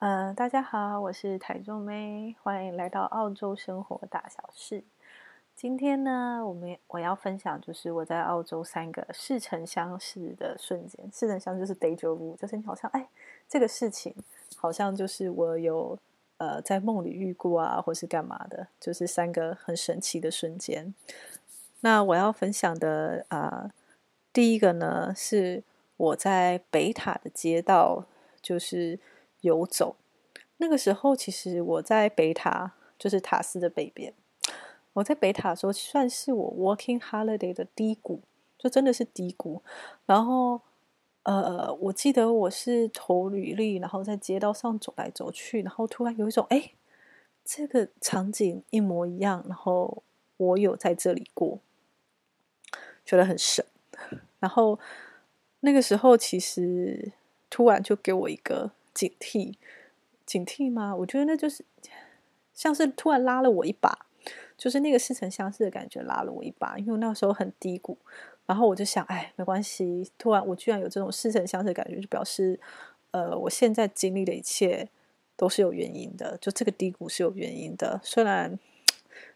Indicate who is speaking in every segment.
Speaker 1: 呃，大家好，我是台中妹，欢迎来到澳洲生活大小事。今天呢，我们我要分享就是我在澳洲三个似曾相识的瞬间。似曾相识就是 déjà vu，就是你好像哎，这个事情好像就是我有呃在梦里遇过啊，或是干嘛的，就是三个很神奇的瞬间。那我要分享的啊、第一个呢是我在北塔的街道，就是。游走，那个时候其实我在北塔，就是塔斯的北边。我在北塔的时候，算是我 working holiday 的低谷，就真的是低谷。然后，呃，我记得我是投履历，然后在街道上走来走去，然后突然有一种，哎，这个场景一模一样，然后我有在这里过，觉得很神。然后那个时候，其实突然就给我一个。警惕，警惕吗？我觉得那就是像是突然拉了我一把，就是那个似曾相识的感觉拉了我一把。因为那时候很低谷，然后我就想，哎，没关系。突然我居然有这种似曾相识的感觉，就表示，呃，我现在经历的一切都是有原因的，就这个低谷是有原因的。虽然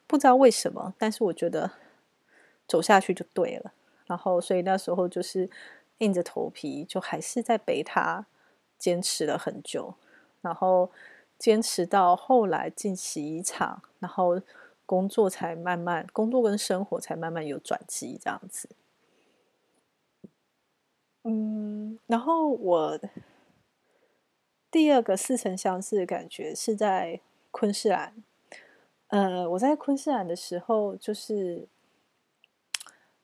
Speaker 1: 不知道为什么，但是我觉得走下去就对了。然后，所以那时候就是硬着头皮，就还是在北塔。坚持了很久，然后坚持到后来进洗衣厂，然后工作才慢慢，工作跟生活才慢慢有转机，这样子。嗯，然后我第二个似曾相识的感觉是在昆士兰。呃，我在昆士兰的时候就是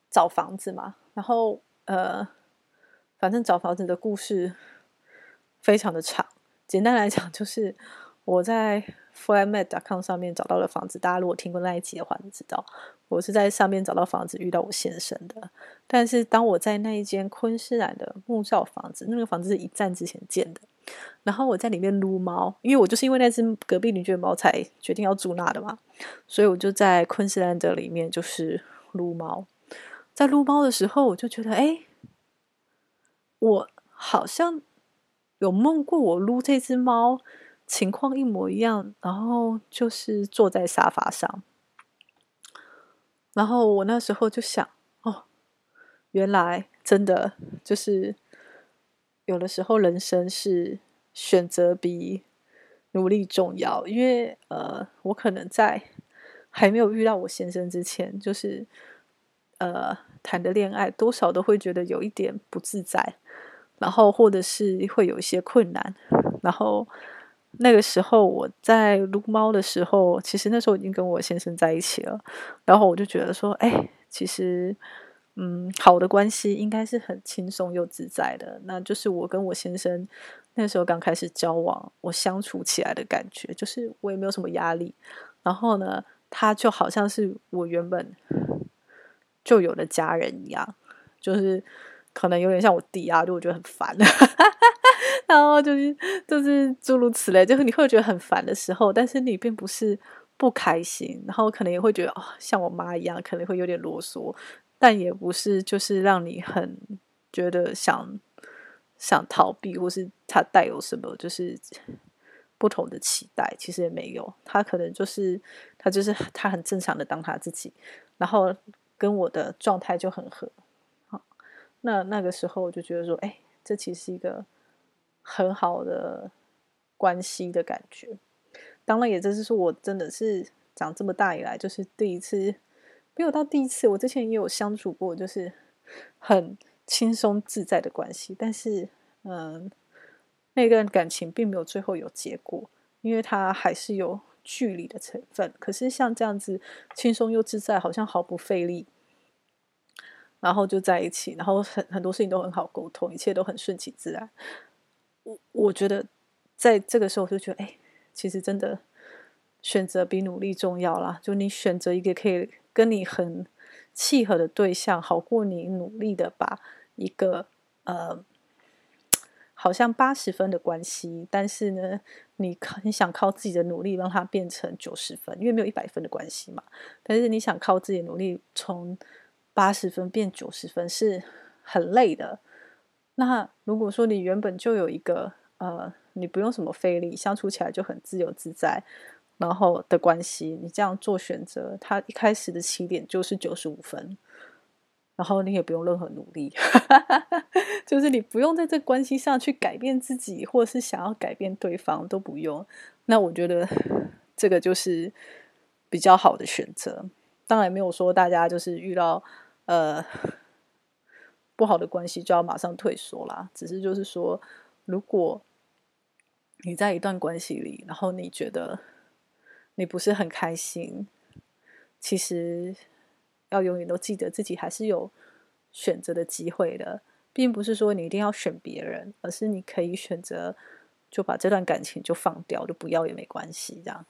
Speaker 1: 找房子嘛，然后呃，反正找房子的故事。非常的长，简单来讲就是我在 f l y m a t c o m 上面找到了房子。大家如果听过那一集的话，你知道我是在上面找到房子，遇到我先生的。但是当我在那一间昆士兰的木造房子，那个房子是一战之前建的，然后我在里面撸猫，因为我就是因为那只隔壁邻居的猫才决定要住那的嘛，所以我就在昆士兰的里面就是撸猫。在撸猫的时候，我就觉得，哎，我好像。有梦过我撸这只猫，情况一模一样，然后就是坐在沙发上，然后我那时候就想，哦，原来真的就是有的时候人生是选择比努力重要，因为呃，我可能在还没有遇到我先生之前，就是呃谈的恋爱，多少都会觉得有一点不自在。然后，或者是会有一些困难。然后那个时候，我在撸猫的时候，其实那时候已经跟我先生在一起了。然后我就觉得说，哎，其实，嗯，好的关系应该是很轻松又自在的。那就是我跟我先生那时候刚开始交往，我相处起来的感觉，就是我也没有什么压力。然后呢，他就好像是我原本就有的家人一样，就是。可能有点像我弟啊，就我觉得很烦，然后就是就是诸如此类，就是你会觉得很烦的时候，但是你并不是不开心，然后可能也会觉得哦，像我妈一样，可能会有点啰嗦，但也不是就是让你很觉得想想逃避，或是他带有什么就是不同的期待，其实也没有，他可能就是他就是他很正常的当他自己，然后跟我的状态就很合。那那个时候我就觉得说，哎，这其实是一个很好的关系的感觉。当然，也这是说我真的是长这么大以来，就是第一次，没有到第一次，我之前也有相处过，就是很轻松自在的关系。但是，嗯，那段感情并没有最后有结果，因为它还是有距离的成分。可是像这样子轻松又自在，好像毫不费力。然后就在一起，然后很很多事情都很好沟通，一切都很顺其自然。我我觉得在这个时候，我就觉得，哎，其实真的选择比努力重要啦。就你选择一个可以跟你很契合的对象，好过你努力的把一个呃，好像八十分的关系，但是呢，你你想靠自己的努力让它变成九十分，因为没有一百分的关系嘛。但是你想靠自己努力从八十分变九十分是很累的。那如果说你原本就有一个呃，你不用什么费力，相处起来就很自由自在，然后的关系，你这样做选择，它一开始的起点就是九十五分，然后你也不用任何努力，就是你不用在这关系上去改变自己，或者是想要改变对方都不用。那我觉得这个就是比较好的选择。当然没有说大家就是遇到呃不好的关系就要马上退缩啦，只是就是说，如果你在一段关系里，然后你觉得你不是很开心，其实要永远都记得自己还是有选择的机会的，并不是说你一定要选别人，而是你可以选择就把这段感情就放掉，就不要也没关系，这样。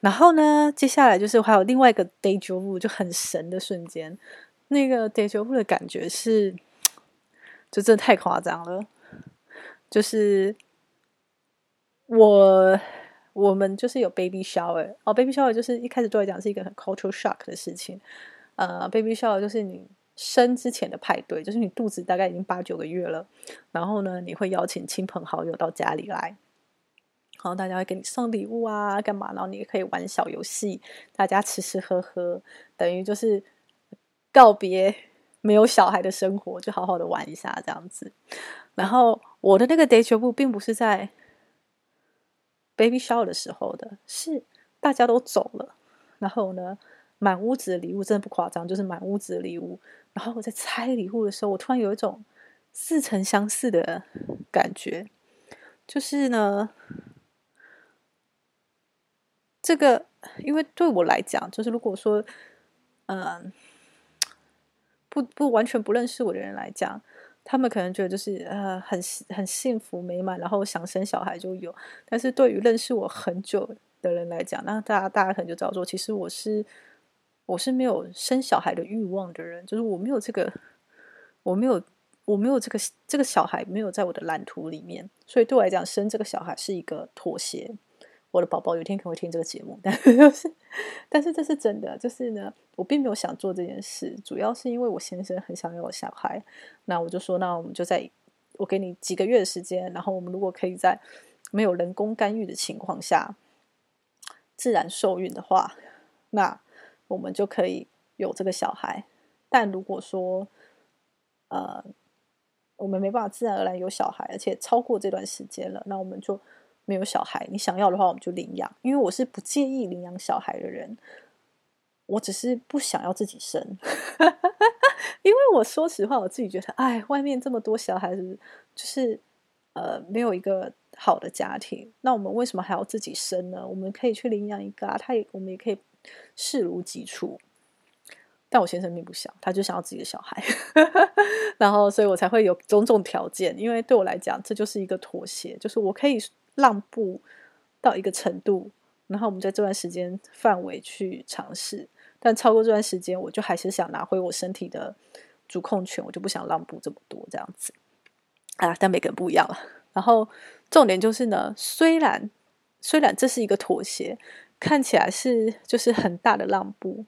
Speaker 1: 然后呢，接下来就是还有另外一个 day job，就很神的瞬间，那个 day job 的感觉是，就真的太夸张了。就是我我们就是有 baby shower 哦，baby shower 就是一开始对我来讲是一个很 cultural shock 的事情。呃，baby shower 就是你生之前的派对，就是你肚子大概已经八九个月了，然后呢，你会邀请亲朋好友到家里来，然后大家会给你送礼物啊，干嘛？然后你也可以玩小游戏，大家吃吃喝喝，等于就是告别没有小孩的生活，就好好的玩一下这样子。然后我的那个 déjà vu 并不是在 baby shower 的时候的，是大家都走了，然后呢，满屋子的礼物真的不夸张，就是满屋子的礼物。然后我在拆礼物的时候，我突然有一种似曾相似的感觉，就是呢，这个因为对我来讲，就是如果说，嗯、不不完全不认识我的人来讲。他们可能觉得就是呃很很幸福美满，然后想生小孩就有。但是对于认识我很久的人来讲，那大家大家可能就知道说，其实我是我是没有生小孩的欲望的人，就是我没有这个，我没有我没有这个这个小孩没有在我的蓝图里面，所以对我来讲，生这个小孩是一个妥协。我的宝宝有一天可能会听这个节目，但是，但是这是真的，就是呢，我并没有想做这件事，主要是因为我先生很想要我小孩，那我就说，那我们就在，我给你几个月的时间，然后我们如果可以在没有人工干预的情况下自然受孕的话，那我们就可以有这个小孩。但如果说，呃，我们没办法自然而然有小孩，而且超过这段时间了，那我们就。没有小孩，你想要的话，我们就领养。因为我是不介意领养小孩的人，我只是不想要自己生。因为我说实话，我自己觉得，哎，外面这么多小孩子，就是呃，没有一个好的家庭，那我们为什么还要自己生呢？我们可以去领养一个啊，他也，我们也可以视如己出。但我先生并不想，他就想要自己的小孩，然后，所以我才会有种种条件。因为对我来讲，这就是一个妥协，就是我可以。让步到一个程度，然后我们在这段时间范围去尝试，但超过这段时间，我就还是想拿回我身体的主控权，我就不想让步这么多这样子啊。但每个人不一样了。然后重点就是呢，虽然虽然这是一个妥协，看起来是就是很大的让步，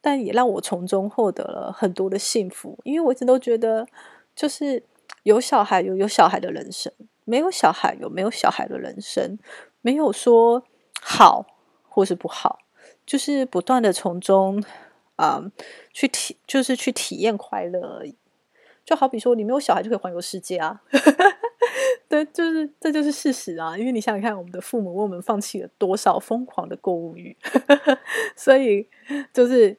Speaker 1: 但也让我从中获得了很多的幸福，因为我一直都觉得，就是有小孩有有小孩的人生。没有小孩有没有小孩的人生，没有说好或是不好，就是不断的从中啊、去体，就是去体验快乐而已。就好比说，你没有小孩就可以环游世界啊，对，就是这就是事实啊。因为你想想看，我们的父母为我们放弃了多少疯狂的购物欲，所以就是。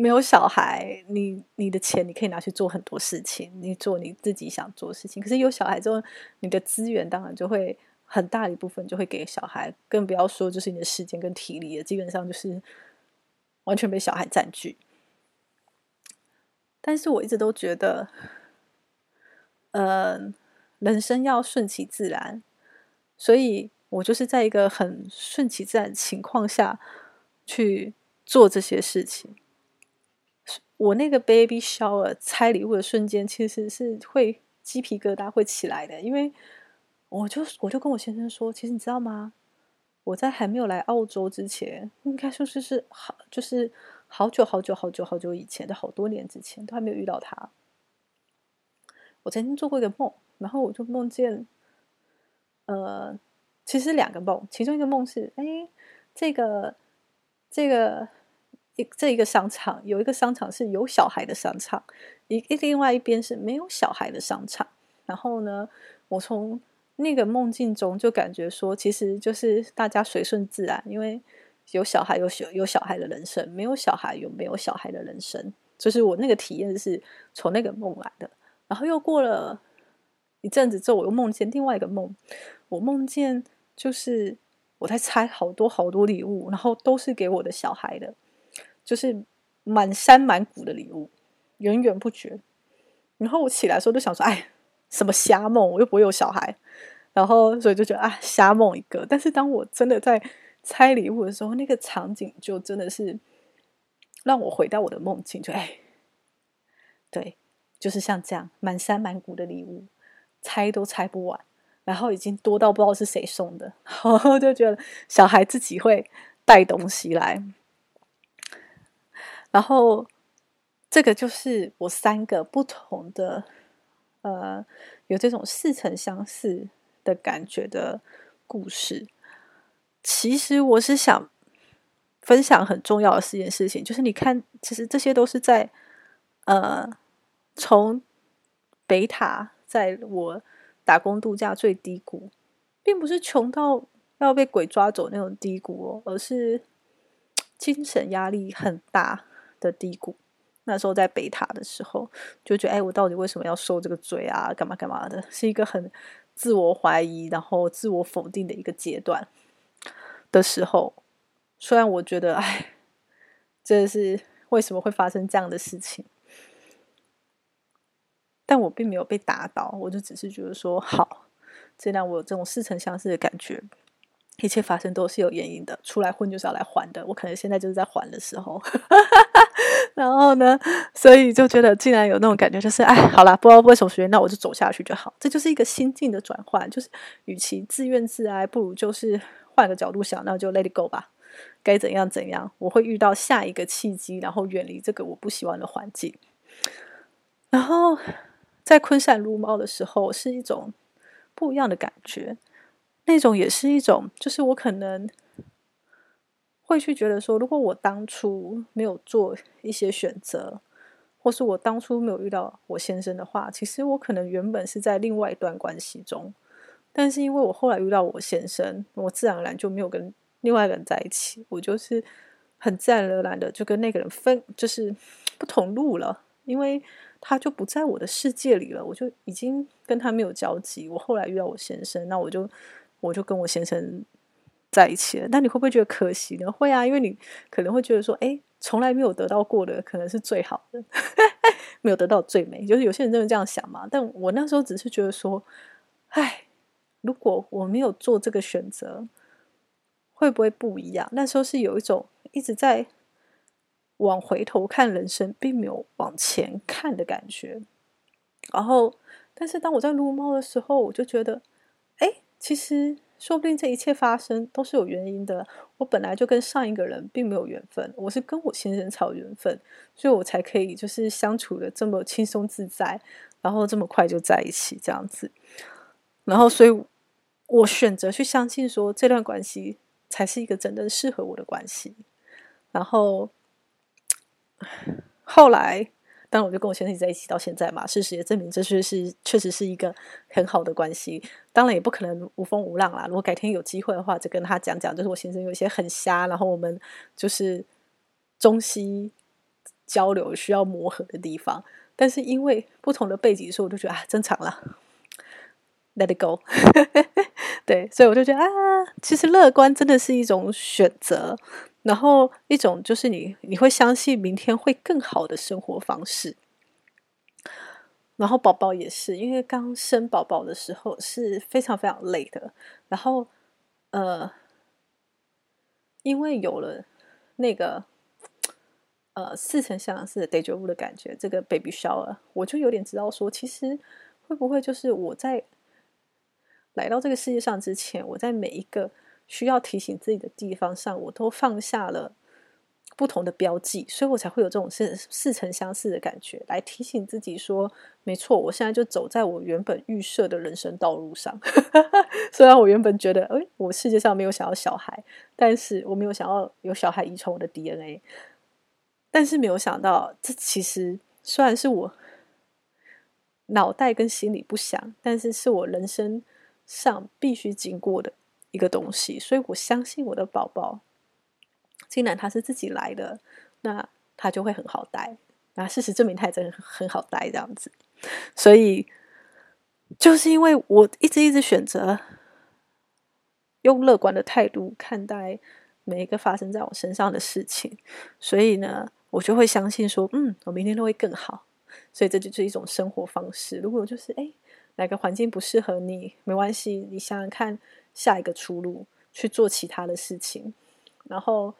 Speaker 1: 没有小孩，你你的钱你可以拿去做很多事情，你做你自己想做的事情。可是有小孩之后，你的资源当然就会很大一部分就会给小孩，更不要说就是你的时间跟体力了，基本上就是完全被小孩占据。但是我一直都觉得，嗯、呃，人生要顺其自然，所以我就是在一个很顺其自然的情况下去做这些事情。我那个 baby shower 拆礼物的瞬间，其实是会鸡皮疙瘩会起来的，因为我就我就跟我先生说，其实你知道吗？我在还没有来澳洲之前，应该说是是好，就是好久好久好久好久以前的好多年之前，都还没有遇到他。我曾经做过一个梦，然后我就梦见，呃，其实两个梦，其中一个梦是，哎，这个这个这一个商场有一个商场是有小孩的商场，一另外一边是没有小孩的商场。然后呢，我从那个梦境中就感觉说，其实就是大家随顺自然，因为有小孩有小有小孩的人生，没有小孩有没有小孩的人生。就是我那个体验是从那个梦来的，然后又过了一阵子之后，我又梦见另外一个梦，我梦见就是我在拆好多好多礼物，然后都是给我的小孩的，就是满山满谷的礼物，源源不绝。然后我起来的时候就想说，哎，什么瞎梦？我又不会有小孩，然后所以就觉得啊，瞎梦一个。但是当我真的在拆礼物的时候，那个场景就真的是。让我回到我的梦境，就哎，对，就是像这样，满山满谷的礼物，拆都拆不完，然后已经多到不知道是谁送的，然后就觉得小孩自己会带东西来，然后这个就是我三个不同的，呃，有这种似曾相识的感觉的故事。其实我是想。分享很重要的四件事情，就是你看，其实这些都是在，呃，从北塔在我打工度假最低谷，并不是穷到要被鬼抓走那种低谷哦，而是精神压力很大的低谷。那时候在北塔的时候，就觉得，哎，我到底为什么要受这个罪啊？干嘛干嘛的？是一个很自我怀疑，然后自我否定的一个阶段的时候。虽然我觉得，哎，这是为什么会发生这样的事情，但我并没有被打倒，我就只是觉得说，好，这让我有这种似曾相识的感觉。一切发生都是有原因的，出来混就是要来还的。我可能现在就是在还的时候，然后呢，所以就觉得，竟然有那种感觉，就是，哎，好啦，不知道为什么学，那我就走下去就好。这就是一个心境的转换，就是与其自怨自哀，不如就是换个角度想，那就 let it go 吧。该怎样怎样，我会遇到下一个契机，然后远离这个我不喜欢的环境。然后在昆山撸猫的时候，是一种不一样的感觉。那种也是一种，就是我可能会去觉得说，如果我当初没有做一些选择，或是我当初没有遇到我先生的话，其实我可能原本是在另外一段关系中，但是因为我后来遇到我先生，我自然而然就没有跟。另外一个人在一起，我就是很自然而然的就跟那个人分，就是不同路了，因为他就不在我的世界里了，我就已经跟他没有交集。我后来遇到我先生，那我就我就跟我先生在一起了。那你会不会觉得可惜呢？会啊，因为你可能会觉得说，哎，从来没有得到过的，可能是最好的，没有得到最美，就是有些人真的这样想嘛。但我那时候只是觉得说，哎，如果我没有做这个选择。会不会不一样？那时候是有一种一直在往回头看人生，并没有往前看的感觉。然后，但是当我在撸猫的时候，我就觉得，哎，其实说不定这一切发生都是有原因的。我本来就跟上一个人并没有缘分，我是跟我先生才有缘分，所以我才可以就是相处的这么轻松自在，然后这么快就在一起这样子。然后，所以我选择去相信说这段关系。才是一个真正适合我的关系。然后 后来，当然我就跟我先生在一起到现在嘛，事实也证明这是是确实是一个很好的关系。当然也不可能无风无浪啦。如果改天有机会的话，就跟他讲讲，就是我先生有一些很瞎，然后我们就是中西交流需要磨合的地方。但是因为不同的背景，所以我就觉得啊，正常了。Let it go，对，所以我就觉得啊，其实乐观真的是一种选择，然后一种就是你你会相信明天会更好的生活方式。然后宝宝也是，因为刚生宝宝的时候是非常非常累的，然后呃，因为有了那个呃似曾相识的 déjà vu 的感觉，这个 baby shower，我就有点知道说，其实会不会就是我在。来到这个世界上之前，我在每一个需要提醒自己的地方上，我都放下了不同的标记，所以我才会有这种似似曾相识的感觉，来提醒自己说，没错，我现在就走在我原本预设的人生道路上。虽然我原本觉得，诶，我世界上没有想要小孩，但是我没有想要有小孩遗传我的 DNA，但是没有想到，这其实虽然是我脑袋跟心里不想，但是是我人生上必须经过的一个东西，所以我相信我的宝宝。既然他是自己来的，那他就会很好带。那事实证明，他也真的很好带这样子。所以，就是因为我一直一直选择用乐观的态度看待每一个发生在我身上的事情，所以呢，我就会相信说，嗯，我明天都会更好。所以这就是一种生活方式。如果就是哎，哪个环境不适合你，没关系，你想想看下一个出路，去做其他的事情，然后。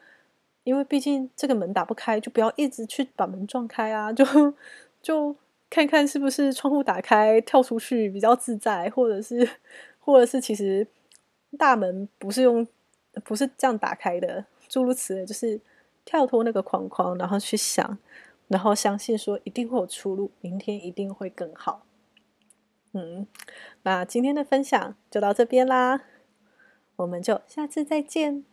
Speaker 1: 因为毕竟这个门打不开，就不要一直去把门撞开啊！就 就看看是不是窗户打开，跳出去比较自在，或者是，或者是其实大门不是用不是这样打开的，诸如此类，就是跳脱那个框框，然后去想，然后相信说一定会有出路，明天一定会更好。嗯，那今天的分享就到这边啦，我们就下次再见。